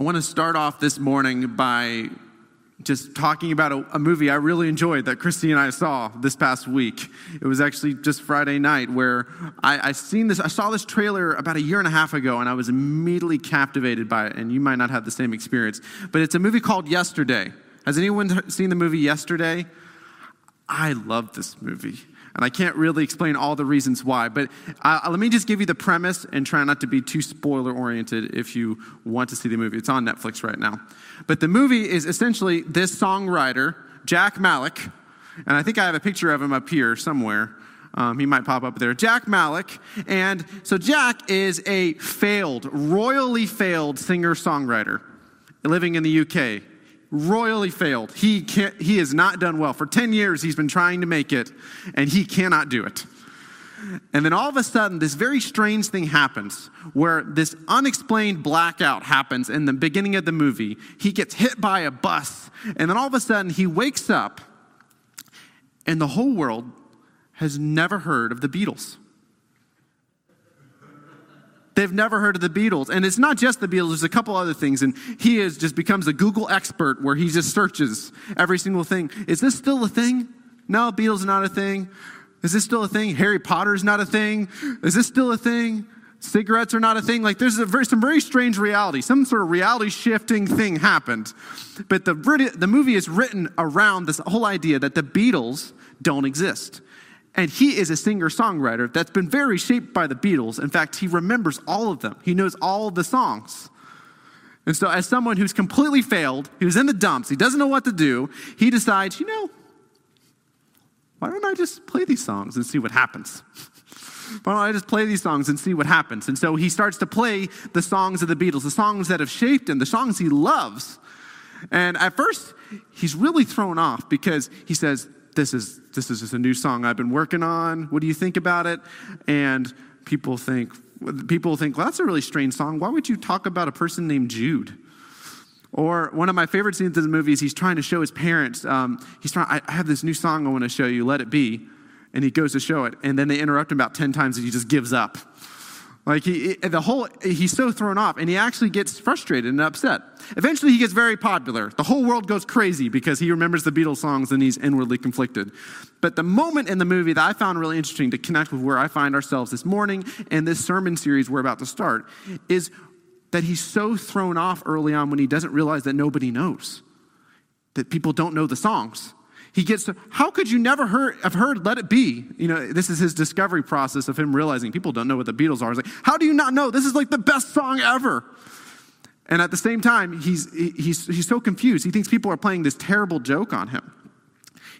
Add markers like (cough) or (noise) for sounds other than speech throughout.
I want to start off this morning by just talking about a, a, movie I really enjoyed that Christy and I saw this past week. It was actually just Friday night where I, I seen this. I saw this trailer about a year and a half ago, and I was immediately captivated by it. And you might not have the same experience, but it's a movie called Yesterday. Has anyone seen the movie Yesterday? I love this movie. And I can't really explain all the reasons why, but uh, let me just give you the premise and try not to be too spoiler oriented if you want to see the movie. It's on Netflix right now. But the movie is essentially this songwriter, Jack Malik, and I think I have a picture of him up here somewhere. Um, he might pop up there. Jack Malik. And so Jack is a failed, royally failed singer songwriter living in the UK royally failed. He, can't, he has not done well. For 10 years, he's been trying to make it, and he cannot do it. And then all of a sudden, this very strange thing happens where this unexplained blackout happens in the beginning of the movie. He gets hit by a bus, and then all of a sudden, he wakes up, and the whole world has never heard of the Beatles. They've never heard of the Beatles. And it's not just the Beatles, there's a couple other things. And he is just becomes a Google expert where he just searches every single thing. Is this still a thing? No, Beatles not a thing. Is this still a thing? Harry Potter's not a thing. Is this still a thing? Cigarettes are not a thing. Like there's a very, some very strange reality. Some sort of reality shifting thing happened. But the, the movie is written around this whole idea that the Beatles don't exist. And he is a singer songwriter that's been very shaped by the Beatles. In fact, he remembers all of them, he knows all the songs. And so, as someone who's completely failed, who's in the dumps, he doesn't know what to do, he decides, you know, why don't I just play these songs and see what happens? (laughs) Why don't I just play these songs and see what happens? And so he starts to play the songs of the Beatles, the songs that have shaped him, the songs he loves. And at first, he's really thrown off because he says, this is this is just a new song I've been working on. What do you think about it? And people think people think, well, that's a really strange song. Why would you talk about a person named Jude? Or one of my favorite scenes in the movie is he's trying to show his parents. Um, he's trying. I have this new song I want to show you. Let it be. And he goes to show it, and then they interrupt him about ten times, and he just gives up. Like he, the whole, he's so thrown off and he actually gets frustrated and upset. Eventually he gets very popular. The whole world goes crazy because he remembers the Beatles songs and he's inwardly conflicted. But the moment in the movie that I found really interesting to connect with where I find ourselves this morning and this sermon series we're about to start is that he's so thrown off early on when he doesn't realize that nobody knows, that people don't know the songs. He gets to, how could you never heard, have heard Let It Be? You know, this is his discovery process of him realizing people don't know what the Beatles are. It's like, how do you not know? This is like the best song ever. And at the same time, he's, he's, he's so confused. He thinks people are playing this terrible joke on him.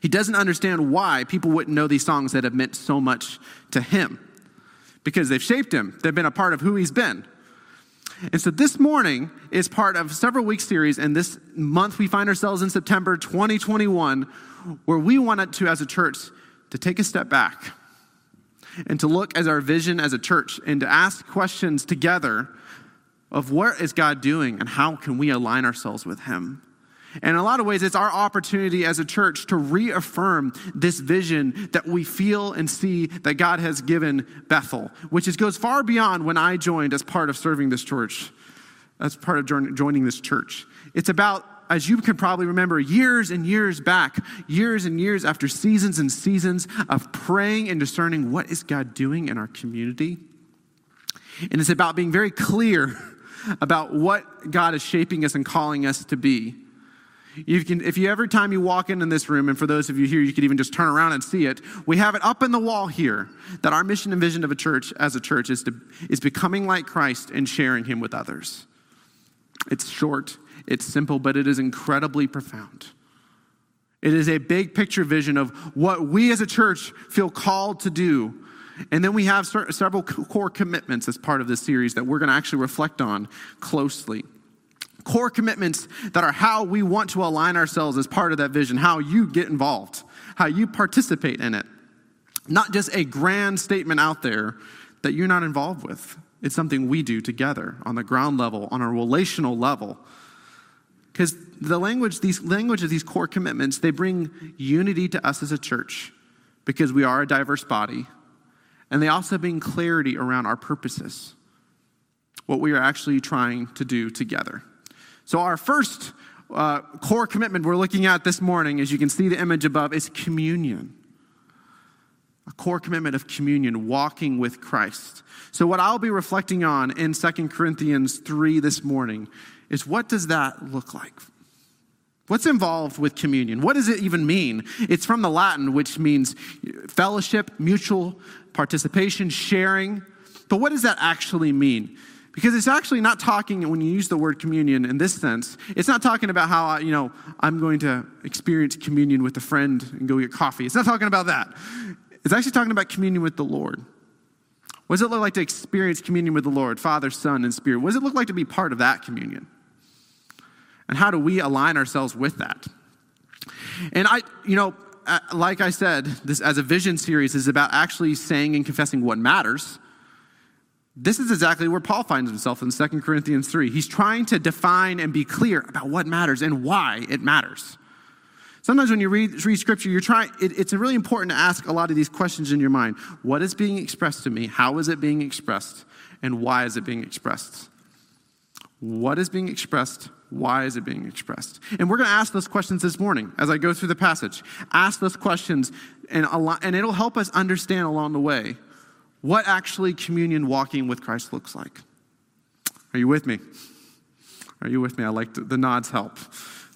He doesn't understand why people wouldn't know these songs that have meant so much to him because they've shaped him, they've been a part of who he's been. And so this morning is part of several week series, and this month we find ourselves in September 2021 where we wanted to, as a church, to take a step back and to look as our vision as a church and to ask questions together of what is God doing and how can we align ourselves with Him. And in a lot of ways, it's our opportunity as a church to reaffirm this vision that we feel and see that God has given Bethel, which is, goes far beyond when I joined as part of serving this church, as part of joining this church. It's about as you can probably remember, years and years back, years and years after seasons and seasons of praying and discerning what is God doing in our community. And it's about being very clear (laughs) about what God is shaping us and calling us to be. You can, if you every time you walk in in this room, and for those of you here, you could even just turn around and see it. We have it up in the wall here that our mission and vision of a church as a church is to is becoming like Christ and sharing Him with others. It's short, it's simple, but it is incredibly profound. It is a big picture vision of what we as a church feel called to do. And then we have several core commitments as part of this series that we're going to actually reflect on closely. Core commitments that are how we want to align ourselves as part of that vision, how you get involved, how you participate in it. Not just a grand statement out there that you're not involved with. It's something we do together on the ground level, on a relational level because the language, these language of these core commitments, they bring unity to us as a church because we are a diverse body. And they also bring clarity around our purposes, what we are actually trying to do together. So, our first uh, core commitment we're looking at this morning, as you can see the image above, is communion. A core commitment of communion, walking with Christ. So, what I'll be reflecting on in 2 Corinthians 3 this morning is what does that look like? What's involved with communion? What does it even mean? It's from the Latin, which means fellowship, mutual participation, sharing. But what does that actually mean? Because it's actually not talking, when you use the word communion in this sense, it's not talking about how, you know, I'm going to experience communion with a friend and go get coffee. It's not talking about that. It's actually talking about communion with the Lord. What does it look like to experience communion with the Lord, Father, Son, and Spirit? What does it look like to be part of that communion? And how do we align ourselves with that? And I, you know, uh, like I said, this as a vision series is about actually saying and confessing what matters this is exactly where Paul finds himself in 2 Corinthians 3. He's trying to define and be clear about what matters and why it matters. Sometimes when you read, read scripture, you're trying, it, it's really important to ask a lot of these questions in your mind. What is being expressed to me? How is it being expressed? And why is it being expressed? What is being expressed? Why is it being expressed? And we're going to ask those questions this morning as I go through the passage. Ask those questions, and, lot, and it'll help us understand along the way what actually communion walking with Christ looks like. Are you with me? Are you with me? I like the, nods help.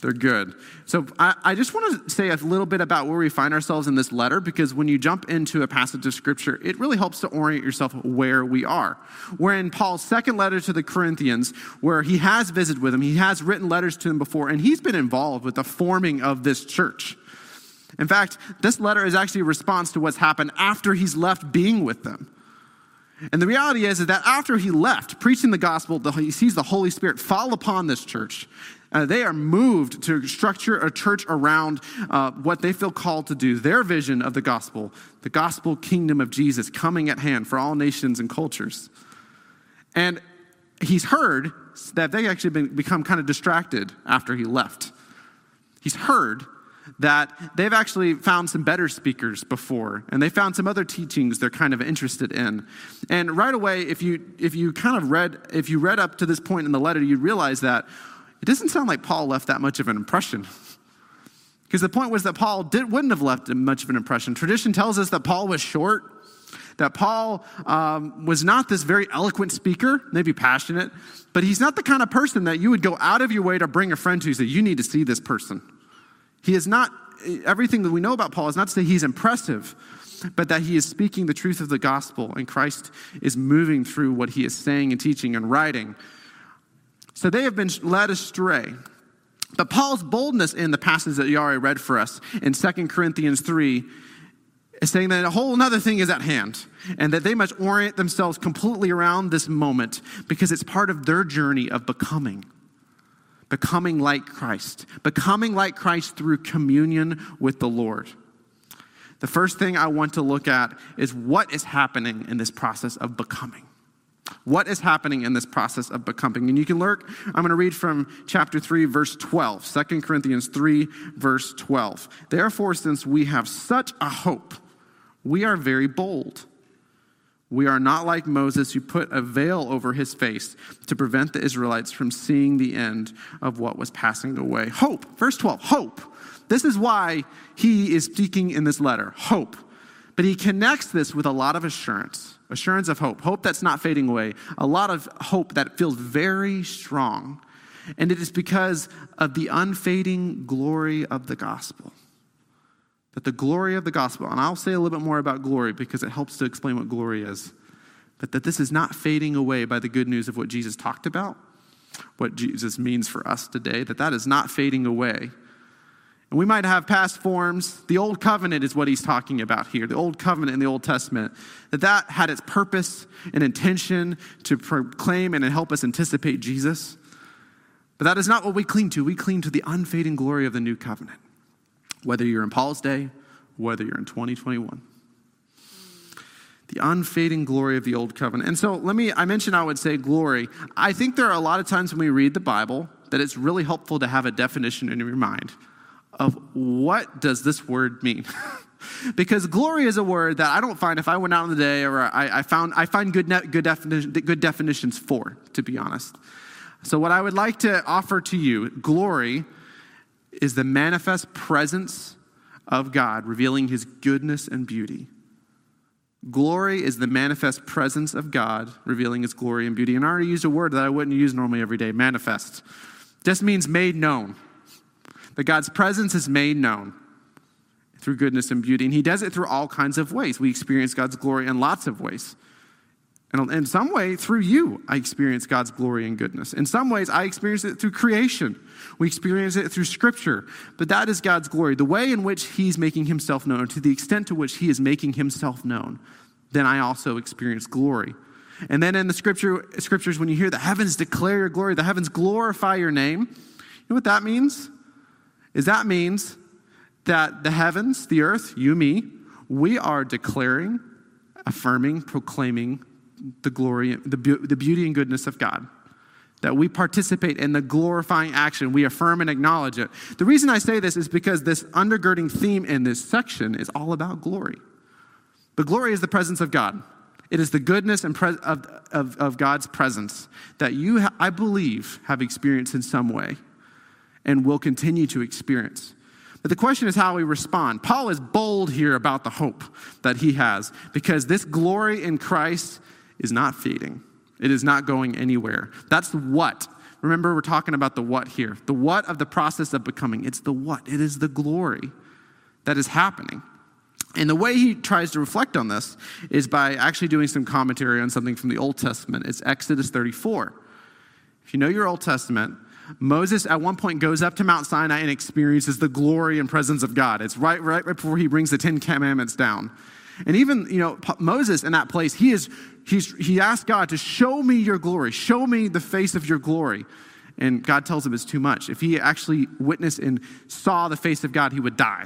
They're good. So I, I, just want to say a little bit about where we find ourselves in this letter because when you jump into a passage of scripture, it really helps to orient yourself where we are. We're in Paul's second letter to the Corinthians, where he has visited with them, he has written letters to them before, and he's been involved with the forming of this church. In fact, this letter is actually a response to what's happened after he's left being with them. And the reality is, is that after he left preaching the gospel, he sees the Holy Spirit fall upon this church. Uh, they are moved to structure a church around uh, what they feel called to do, their vision of the gospel, the gospel kingdom of Jesus coming at hand for all nations and cultures. And he's heard that they actually been, become kind of distracted after he left. He's heard that they've actually found some better speakers before and they found some other teachings they're kind of interested in. And right away if you if you kind of read if you read up to this point in the letter you realize that it doesn't sound like paul left that much of an impression. Because the point was that paul did, wouldn't have left much of an impression. Tradition tells us that paul was short that Paul um, was not this very eloquent speaker, maybe passionate, but he's not the kind of person that you would go out of your way to bring a friend to say, You need to see this person. He is not, everything that we know about Paul is not to say he's impressive, but that he is speaking the truth of the gospel and Christ is moving through what he is saying and teaching and writing. So they have been led astray. But Paul's boldness in the passage that Yari read for us in 2 Corinthians 3 is saying that a whole other thing is at hand and that they must orient themselves completely around this moment because it's part of their journey of becoming becoming like Christ, becoming like Christ through communion with the Lord. The first thing I want to look at is what is happening in this process of becoming. What is happening in this process of becoming? And you can look, I'm going to read from chapter 3, verse 12, 2 Corinthians 3, verse 12. Therefore, since we have such a hope, we are very bold. We are not like Moses, who put a veil over his face to prevent the Israelites from seeing the end of what was passing away. Hope, verse 12, hope. This is why he is speaking in this letter hope. But he connects this with a lot of assurance, assurance of hope, hope that's not fading away, a lot of hope that feels very strong. And it is because of the unfading glory of the gospel that the glory of the gospel, and I'll say a little bit more about glory because it helps to explain what glory is, but that this is not fading away by the good news of what Jesus talked about, what Jesus means for us today, that that is not fading away. And we might have past forms. The old covenant is what he's talking about here. The old covenant in the Old Testament, that that had its purpose and intention to proclaim and help us anticipate Jesus. But that is not what we cling to. We cling to the unfading glory of the new covenant whether you're in Paul's day, whether you're in 2021. The unfading glory of the old covenant. And so let me, I mentioned I would say glory. I think there are a lot of times when we read the Bible that it's really helpful to have a definition in your mind of what does this word mean? (laughs) because glory is a word that I don't find if I went out in the day or I, I found I find good, good, definition, good definitions for, to be honest. So, what I would like to offer to you, glory, is the manifest presence of God, revealing his goodness and beauty. Glory is the manifest presence of God, revealing his glory and beauty. And I already used a word that I wouldn't use normally every day manifest. Just means made known. That God's presence is made known through goodness and beauty. And he does it through all kinds of ways. We experience God's glory in lots of ways. And in some way, through you, I experience God's glory and goodness. In some ways, I experience it through creation. We experience it through Scripture. But that is God's glory. The way in which He's making Himself known, to the extent to which He is making Himself known, then I also experience glory. And then in the scripture, scriptures, when you hear the heavens declare your glory, the heavens glorify your name, you know what that means? Is that means that the heavens, the earth, you, me, we are declaring, affirming, proclaiming the glory, the, the beauty and goodness of God. That we participate in the glorifying action. We affirm and acknowledge it. The reason I say this is because this undergirding theme in this section is all about glory. The glory is the presence of God. It is the goodness and pre- of, of, of God's presence that you, ha- I believe, have experienced in some way and will continue to experience. But the question is how we respond. Paul is bold here about the hope that he has because this glory in Christ is not fading, it is not going anywhere. That's the what. Remember, we're talking about the what here. The what of the process of becoming. It's the what. It is the glory that is happening. And the way he tries to reflect on this is by actually doing some commentary on something from the Old Testament. It's Exodus 34. If you know your Old Testament, Moses at one point goes up to Mount Sinai and experiences the glory and presence of God. It's right, right, right before he brings the Ten Commandments down. And even, you know, Moses in that place, he is, he's, he asked God to show me your glory, show me the face of your glory. And God tells him it's too much. If he actually witnessed and saw the face of God, he would die.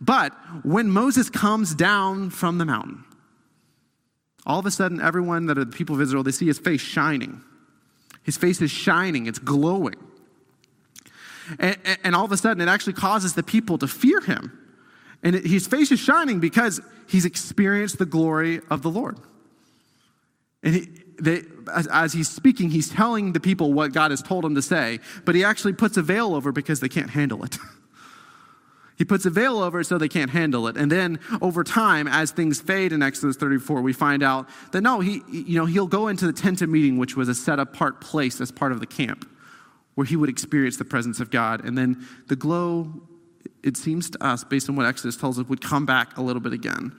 But when Moses comes down from the mountain, all of a sudden, everyone that are the people of Israel, they see his face shining. His face is shining, it's glowing. And, and all of a sudden, it actually causes the people to fear him. And his face is shining because he's experienced the glory of the Lord. And he, they, as, as, he's speaking, he's telling the people what God has told him to say, but he actually puts a veil over because they can't handle it. (laughs) He puts a veil over it so they can't handle it. And then over time, as things fade in Exodus 34, we find out that no, he, you know, he'll go into the tent of meeting, which was a set apart place as part of the camp, where he would experience the presence of God. And then the glow, it seems to us, based on what Exodus tells us, would come back a little bit again.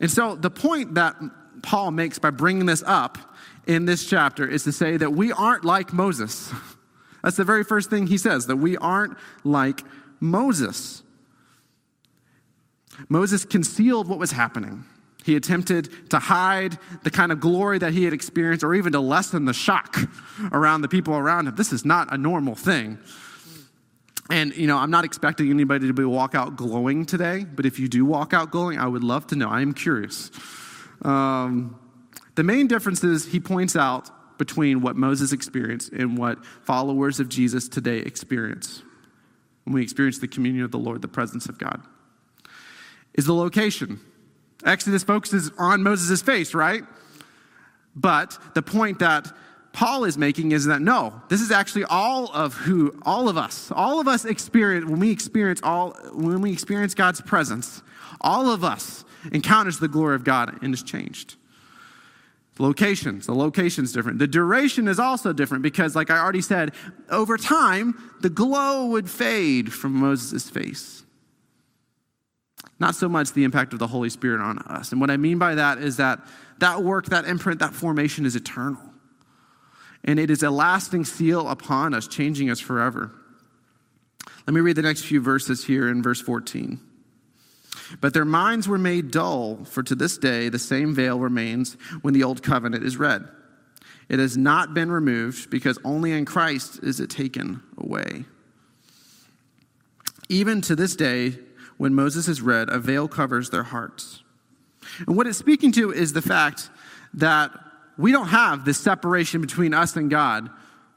And so the point that Paul makes by bringing this up in this chapter is to say that we aren't like Moses. (laughs) That's the very first thing he says, that we aren't like Moses. Moses concealed what was happening. He attempted to hide the kind of glory that he had experienced or even to lessen the shock (laughs) around the people around him. This is not a normal thing. And, you know, I'm not expecting anybody to be walk out glowing today, but if you do walk out glowing, I would love to know. I am curious. Um, the main difference is he points out between what Moses experienced and what followers of Jesus today experience when we experience the communion of the Lord, the presence of God, is the location. Exodus focuses on Moses' face, right? But the point that Paul is making is that no, this is actually all of who, all of us, all of us experience, when we experience all, when we experience God's presence, all of us encounters the glory of God and is changed. The Locations, the location's different. The duration is also different because, like I already said, over time, the glow would fade from Moses' face. Not so much the impact of the Holy Spirit on us. And what I mean by that is that that work, that imprint, that formation is eternal. And it is a lasting seal upon us, changing us forever. Let me read the next few verses here in verse 14. But their minds were made dull, for to this day the same veil remains when the old covenant is read. It has not been removed because only in Christ is it taken away. Even to this day, when Moses is read, a veil covers their hearts. And what it's speaking to is the fact that we don't have this separation between us and God,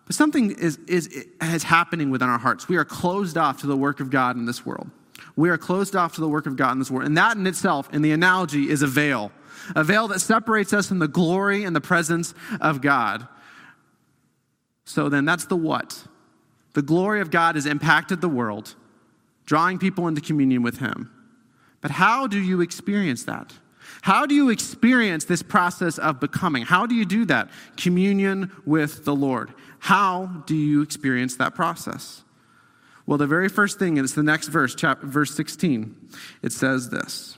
but something is, is, is happening within our hearts. We are closed off to the work of God in this world. We are closed off to the work of God in this world. And that in itself, in the analogy, is a veil. A veil that separates us from the glory and the presence of God. So then, that's the what. The glory of God has impacted the world, drawing people into communion with Him. But how do you experience that? How do you experience this process of becoming? How do you do that? Communion with the Lord. How do you experience that process? Well, the very first thing is the next verse, chapter, verse 16. It says this.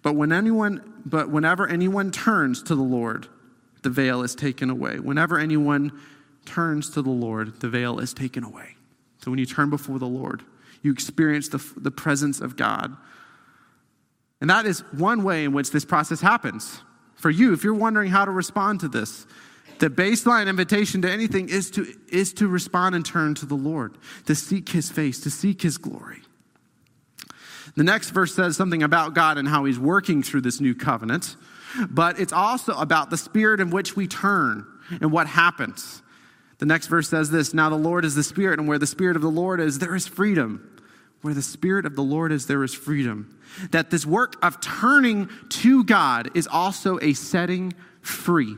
But when anyone but whenever anyone turns to the Lord, the veil is taken away. Whenever anyone turns to the Lord, the veil is taken away. So when you turn before the Lord, you experience the, the presence of God. And that is one way in which this process happens. For you, if you're wondering how to respond to this, the baseline invitation to anything is to, is to respond and turn to the Lord, to seek his face, to seek his glory. The next verse says something about God and how he's working through this new covenant, but it's also about the spirit in which we turn and what happens. The next verse says this Now the Lord is the Spirit, and where the Spirit of the Lord is, there is freedom. Where the Spirit of the Lord is, there is freedom. That this work of turning to God is also a setting free,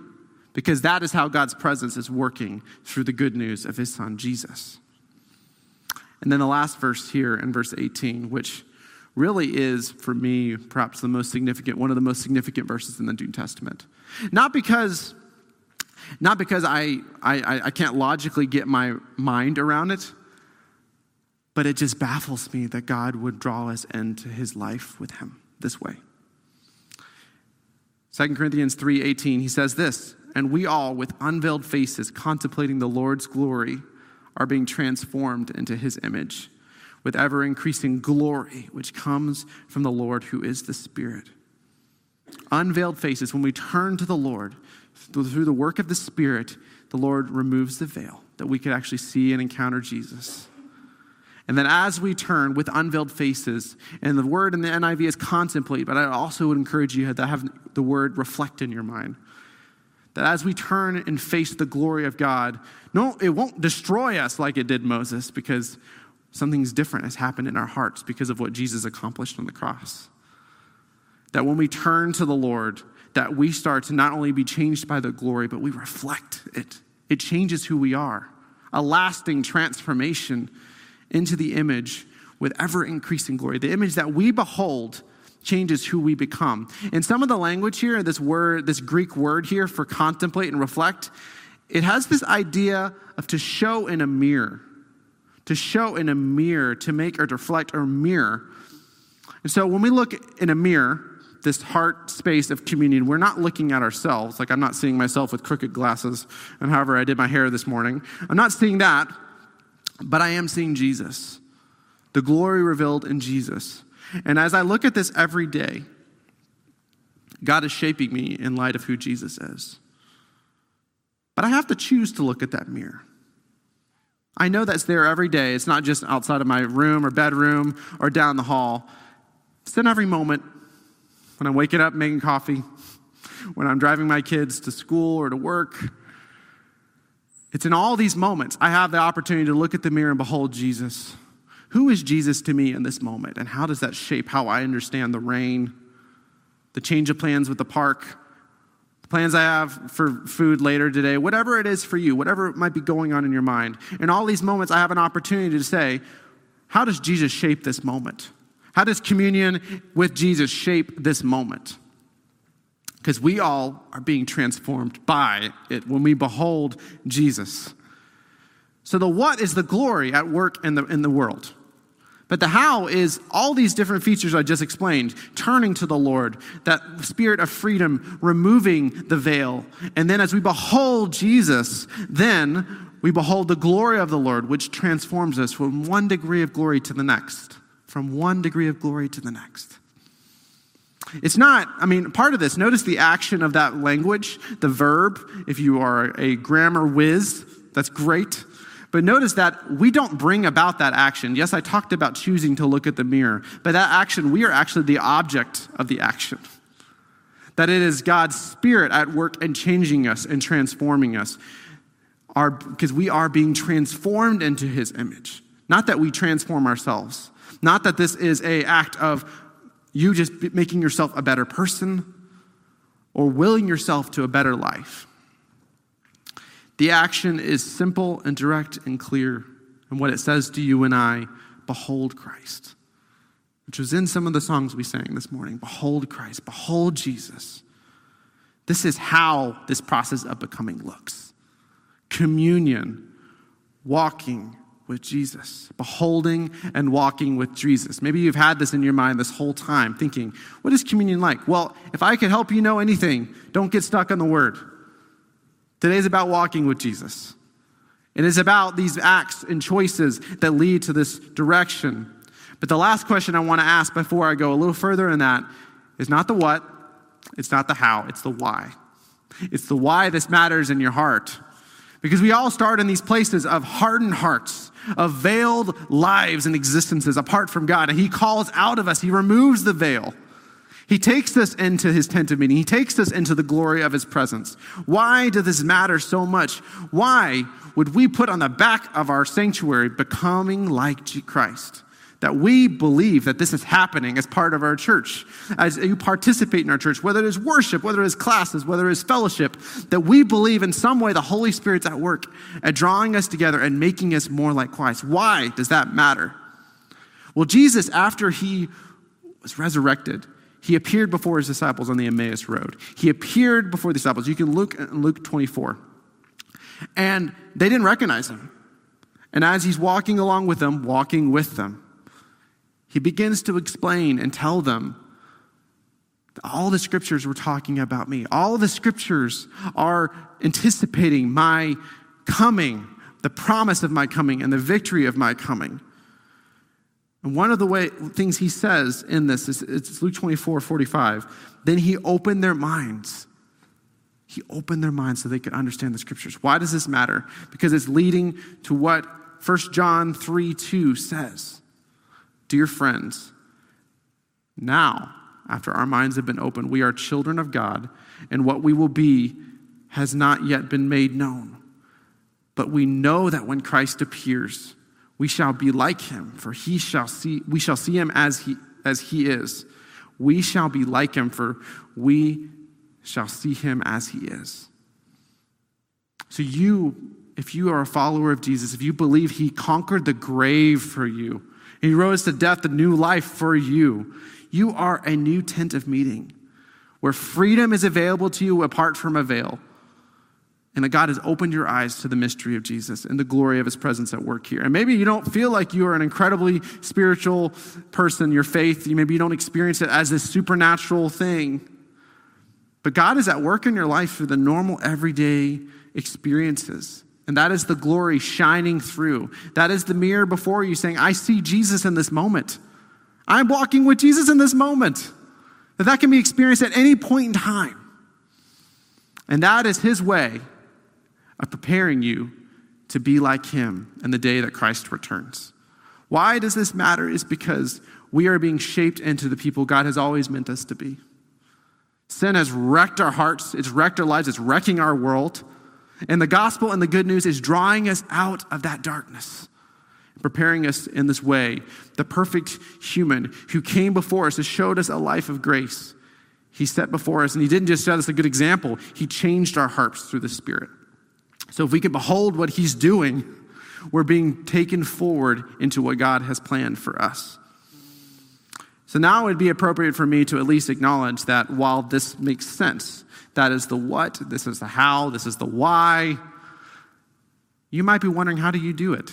because that is how God's presence is working through the good news of His Son, Jesus. And then the last verse here in verse 18, which really is, for me, perhaps the most significant, one of the most significant verses in the New Testament. Not because not because I, I, I can't logically get my mind around it, but it just baffles me that God would draw us into his life with him this way. 2 Corinthians 3:18 he says this, and we all with unveiled faces contemplating the Lord's glory are being transformed into his image with ever increasing glory which comes from the Lord who is the Spirit. Unveiled faces when we turn to the Lord through the work of the Spirit, the Lord removes the veil that we could actually see and encounter Jesus. And then as we turn with unveiled faces, and the word in the NIV is contemplate, but I also would encourage you to have the word reflect in your mind. That as we turn and face the glory of God, no, it won't destroy us like it did Moses because something's different has happened in our hearts because of what Jesus accomplished on the cross. That when we turn to the Lord, that we start to not only be changed by the glory, but we reflect it. It changes who we are. A lasting transformation into the image with ever increasing glory. The image that we behold changes who we become. And some of the language here, this word, this Greek word here for contemplate and reflect, it has this idea of to show in a mirror. To show in a mirror, to make or to reflect or mirror. And so when we look in a mirror, this heart space of communion, we're not looking at ourselves. Like I'm not seeing myself with crooked glasses and however I did my hair this morning. I'm not seeing that, but I am seeing Jesus. The glory revealed in Jesus. And as I look at this every day, God is shaping me in light of who Jesus is. But I have to choose to look at that mirror. I know that's there every day. It's not just outside of my room or bedroom or down the hall. It's in every moment when I'm waking up making coffee, when I'm driving my kids to school or to work. It's in all these moments I have the opportunity to look at the mirror and behold Jesus. Who is Jesus to me in this moment? And how does that shape how I understand the rain, the change of plans with the park, the plans I have for food later today, whatever it is for you, whatever might be going on in your mind. In all these moments, I have an opportunity to say, how does Jesus shape this moment? How does communion with Jesus shape this moment? Because we all are being transformed by it when we behold Jesus. So, the what is the glory at work in the, in the world. But the how is all these different features I just explained turning to the Lord, that spirit of freedom, removing the veil. And then as we behold Jesus, then we behold the glory of the Lord, which transforms us from one degree of glory to the next from one degree of glory to the next. It's not, I mean, part of this, notice the action of that language, the verb. If you are a grammar whiz, that's great. But notice that we don't bring about that action. Yes, I talked about choosing to look at the mirror, but that action, we are actually the object of the action. That it is God's Spirit at work and changing us and transforming us, because we are being transformed into His image. Not that we transform ourselves. Not that this is a act of you just making yourself a better person or willing yourself to a better life. The action is simple and direct and clear. And what it says to you and I, behold Christ, which was in some of the songs we sang this morning. Behold Christ, behold Jesus. This is how this process of becoming looks communion, walking with Jesus, beholding and walking with Jesus. Maybe you've had this in your mind this whole time, thinking, what is communion like? Well, if I could help you know anything, don't get stuck on the word. Today's about walking with Jesus. It is about these acts and choices that lead to this direction. But the last question I want to ask before I go a little further in that is not the what, it's not the how, it's the why. It's the why this matters in your heart. Because we all start in these places of hardened hearts, of veiled lives and existences apart from God. And He calls out of us, He removes the veil. He takes us into His tent of meeting, He takes us into the glory of His presence. Why does this matter so much? Why would we put on the back of our sanctuary becoming like Christ? That we believe that this is happening as part of our church, as you participate in our church, whether it is worship, whether it is classes, whether it is fellowship, that we believe in some way the Holy Spirit's at work at drawing us together and making us more like Christ. Why does that matter? Well, Jesus, after he was resurrected, he appeared before his disciples on the Emmaus Road. He appeared before the disciples. You can look at Luke 24. And they didn't recognize him. And as he's walking along with them, walking with them, he begins to explain and tell them all the scriptures were talking about me. All the scriptures are anticipating my coming, the promise of my coming, and the victory of my coming. And one of the way, things he says in this is it's Luke 24 45. Then he opened their minds. He opened their minds so they could understand the scriptures. Why does this matter? Because it's leading to what 1 John 3 2 says. Dear friends, now, after our minds have been opened, we are children of God, and what we will be has not yet been made known. But we know that when Christ appears, we shall be like him, for he shall see, we shall see him as he, as he is. We shall be like him, for we shall see him as he is. So, you, if you are a follower of Jesus, if you believe he conquered the grave for you, he rose to death, a new life for you. You are a new tent of meeting where freedom is available to you apart from a veil. And that God has opened your eyes to the mystery of Jesus and the glory of his presence at work here. And maybe you don't feel like you are an incredibly spiritual person, your faith, maybe you don't experience it as this supernatural thing. But God is at work in your life through the normal, everyday experiences. And that is the glory shining through. That is the mirror before you saying, I see Jesus in this moment. I'm walking with Jesus in this moment. That that can be experienced at any point in time. And that is his way of preparing you to be like him in the day that Christ returns. Why does this matter? Is because we are being shaped into the people God has always meant us to be. Sin has wrecked our hearts, it's wrecked our lives, it's wrecking our world. And the gospel and the good news is drawing us out of that darkness, preparing us in this way. The perfect human who came before us and showed us a life of grace. He set before us, and he didn't just set us a good example, he changed our hearts through the Spirit. So if we can behold what he's doing, we're being taken forward into what God has planned for us. So now it would be appropriate for me to at least acknowledge that while this makes sense, that is the what, this is the how, this is the why. You might be wondering, how do you do it?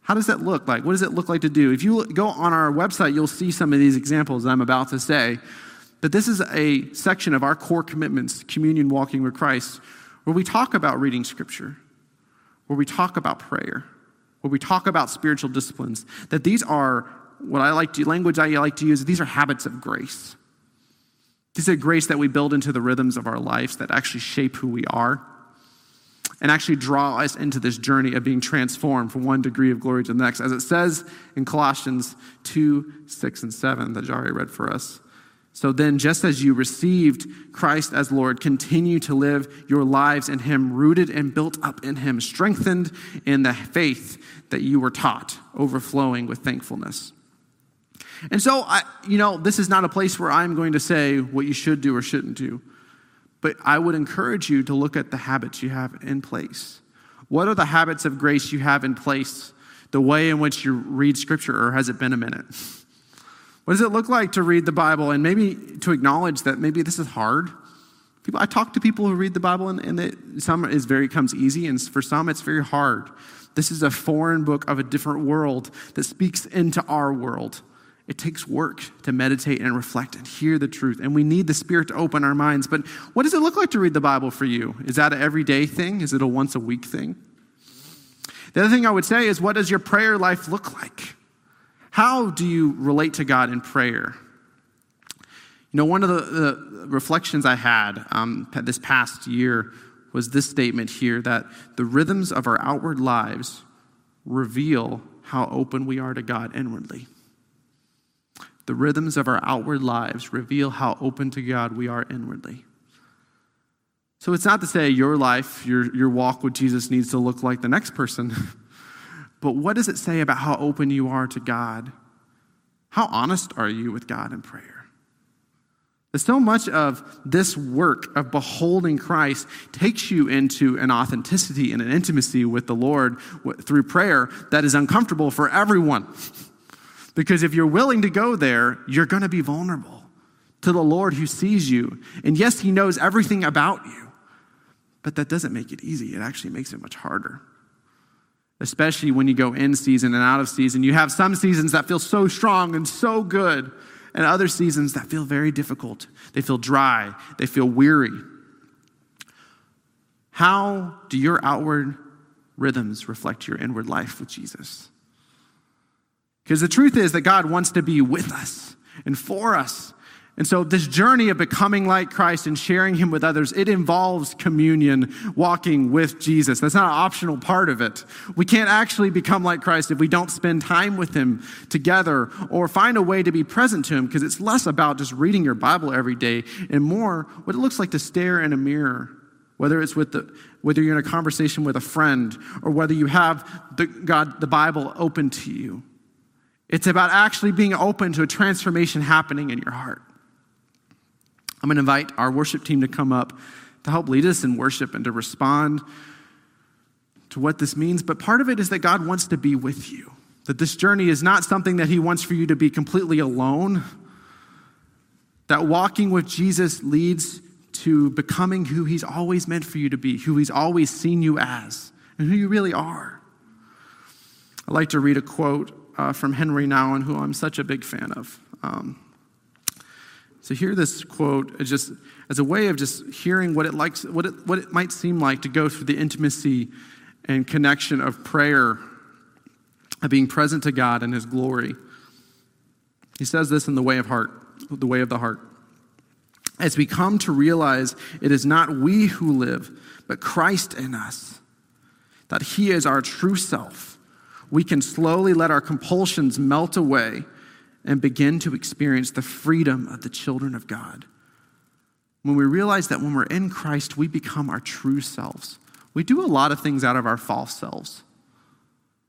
How does that look like? What does it look like to do? If you go on our website, you'll see some of these examples I'm about to say. But this is a section of our core commitments, communion walking with Christ, where we talk about reading scripture, where we talk about prayer, where we talk about spiritual disciplines, that these are what I like to language I like to use, these are habits of grace. These are grace that we build into the rhythms of our lives that actually shape who we are and actually draw us into this journey of being transformed from one degree of glory to the next. As it says in Colossians 2 6 and 7 that Jari read for us. So then, just as you received Christ as Lord, continue to live your lives in Him, rooted and built up in Him, strengthened in the faith that you were taught, overflowing with thankfulness. And so, I, you know, this is not a place where I'm going to say what you should do or shouldn't do. But I would encourage you to look at the habits you have in place. What are the habits of grace you have in place? The way in which you read scripture, or has it been a minute? (laughs) What does it look like to read the Bible and maybe to acknowledge that maybe this is hard? People, I talk to people who read the Bible and, and it, some is very comes easy, and for some it's very hard. This is a foreign book of a different world that speaks into our world. It takes work to meditate and reflect and hear the truth, and we need the Spirit to open our minds. But what does it look like to read the Bible for you? Is that an everyday thing? Is it a once a week thing? The other thing I would say is, what does your prayer life look like? How do you relate to God in prayer? You know, one of the, the reflections I had um, this past year was this statement here that the rhythms of our outward lives reveal how open we are to God inwardly. The rhythms of our outward lives reveal how open to God we are inwardly. So it's not to say your life, your, your walk with Jesus needs to look like the next person, (laughs) but what does it say about how open you are to God? How honest are you with God in prayer? So much of this work of beholding Christ takes you into an authenticity and an intimacy with the Lord through prayer that is uncomfortable for everyone. (laughs) Because if you're willing to go there, you're going to be vulnerable to the Lord who sees you. And yes, He knows everything about you, but that doesn't make it easy. It actually makes it much harder. Especially when you go in season and out of season. You have some seasons that feel so strong and so good, and other seasons that feel very difficult. They feel dry, they feel weary. How do your outward rhythms reflect your inward life with Jesus? Because the truth is that God wants to be with us and for us. And so, this journey of becoming like Christ and sharing Him with others, it involves communion, walking with Jesus. That's not an optional part of it. We can't actually become like Christ if we don't spend time with Him together or find a way to be present to Him, because it's less about just reading your Bible every day and more what it looks like to stare in a mirror, whether it's with the, whether you're in a conversation with a friend or whether you have the, God, the Bible open to you. It's about actually being open to a transformation happening in your heart. I'm going to invite our worship team to come up to help lead us in worship and to respond to what this means. But part of it is that God wants to be with you, that this journey is not something that He wants for you to be completely alone, that walking with Jesus leads to becoming who He's always meant for you to be, who He's always seen you as, and who you really are. I'd like to read a quote uh, from Henri Nouwen, who I'm such a big fan of. Um, so hear this quote just as a way of just hearing what it likes, what it, what it might seem like to go through the intimacy and connection of prayer, of being present to God and His glory. He says this in the way of heart, the way of the heart. As we come to realize it is not we who live, but Christ in us, that He is our true self we can slowly let our compulsions melt away and begin to experience the freedom of the children of God. When we realize that when we're in Christ, we become our true selves. We do a lot of things out of our false selves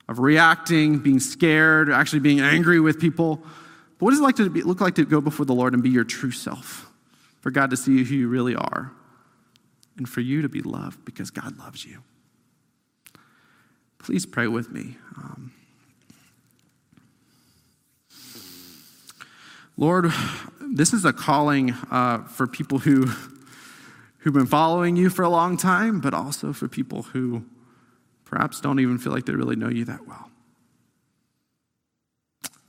of reacting, being scared, actually being angry with people. But what does it like to be, look like to go before the Lord and be your true self? For God to see who you really are, and for you to be loved because God loves you. Please pray with me. Um, Lord, this is a calling uh, for people who, who've been following you for a long time, but also for people who perhaps don't even feel like they really know you that well.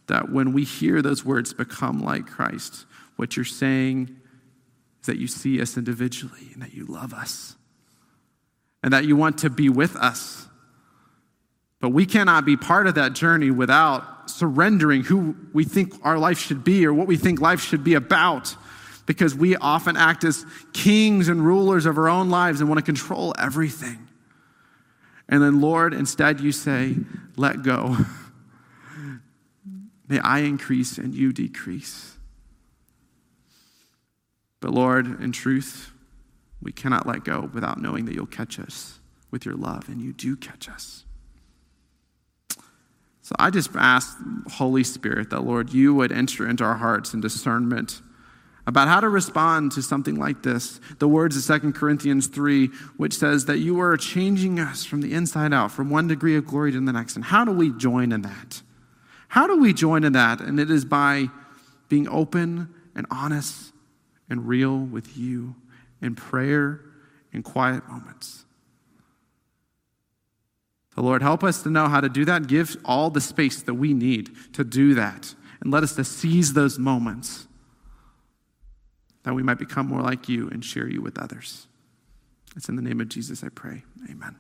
That when we hear those words become like Christ, what you're saying is that you see us individually and that you love us and that you want to be with us but we cannot be part of that journey without surrendering who we think our life should be or what we think life should be about because we often act as kings and rulers of our own lives and want to control everything. And then, Lord, instead you say, let go. May I increase and you decrease. But, Lord, in truth, we cannot let go without knowing that you'll catch us with your love, and you do catch us. So I just ask, Holy Spirit, that, Lord, you would enter into our hearts in discernment about how to respond to something like this. The words of 2 Corinthians 3, which says that you are changing us from the inside out, from one degree of glory to the next. And how do we join in that? How do we join in that? And it is by being open and honest and real with you in prayer in quiet moments. The Lord, help us to know how to do that. Give all the space that we need to do that. And let us to seize those moments that we might become more like you and share you with others. It's in the name of Jesus I pray. Amen.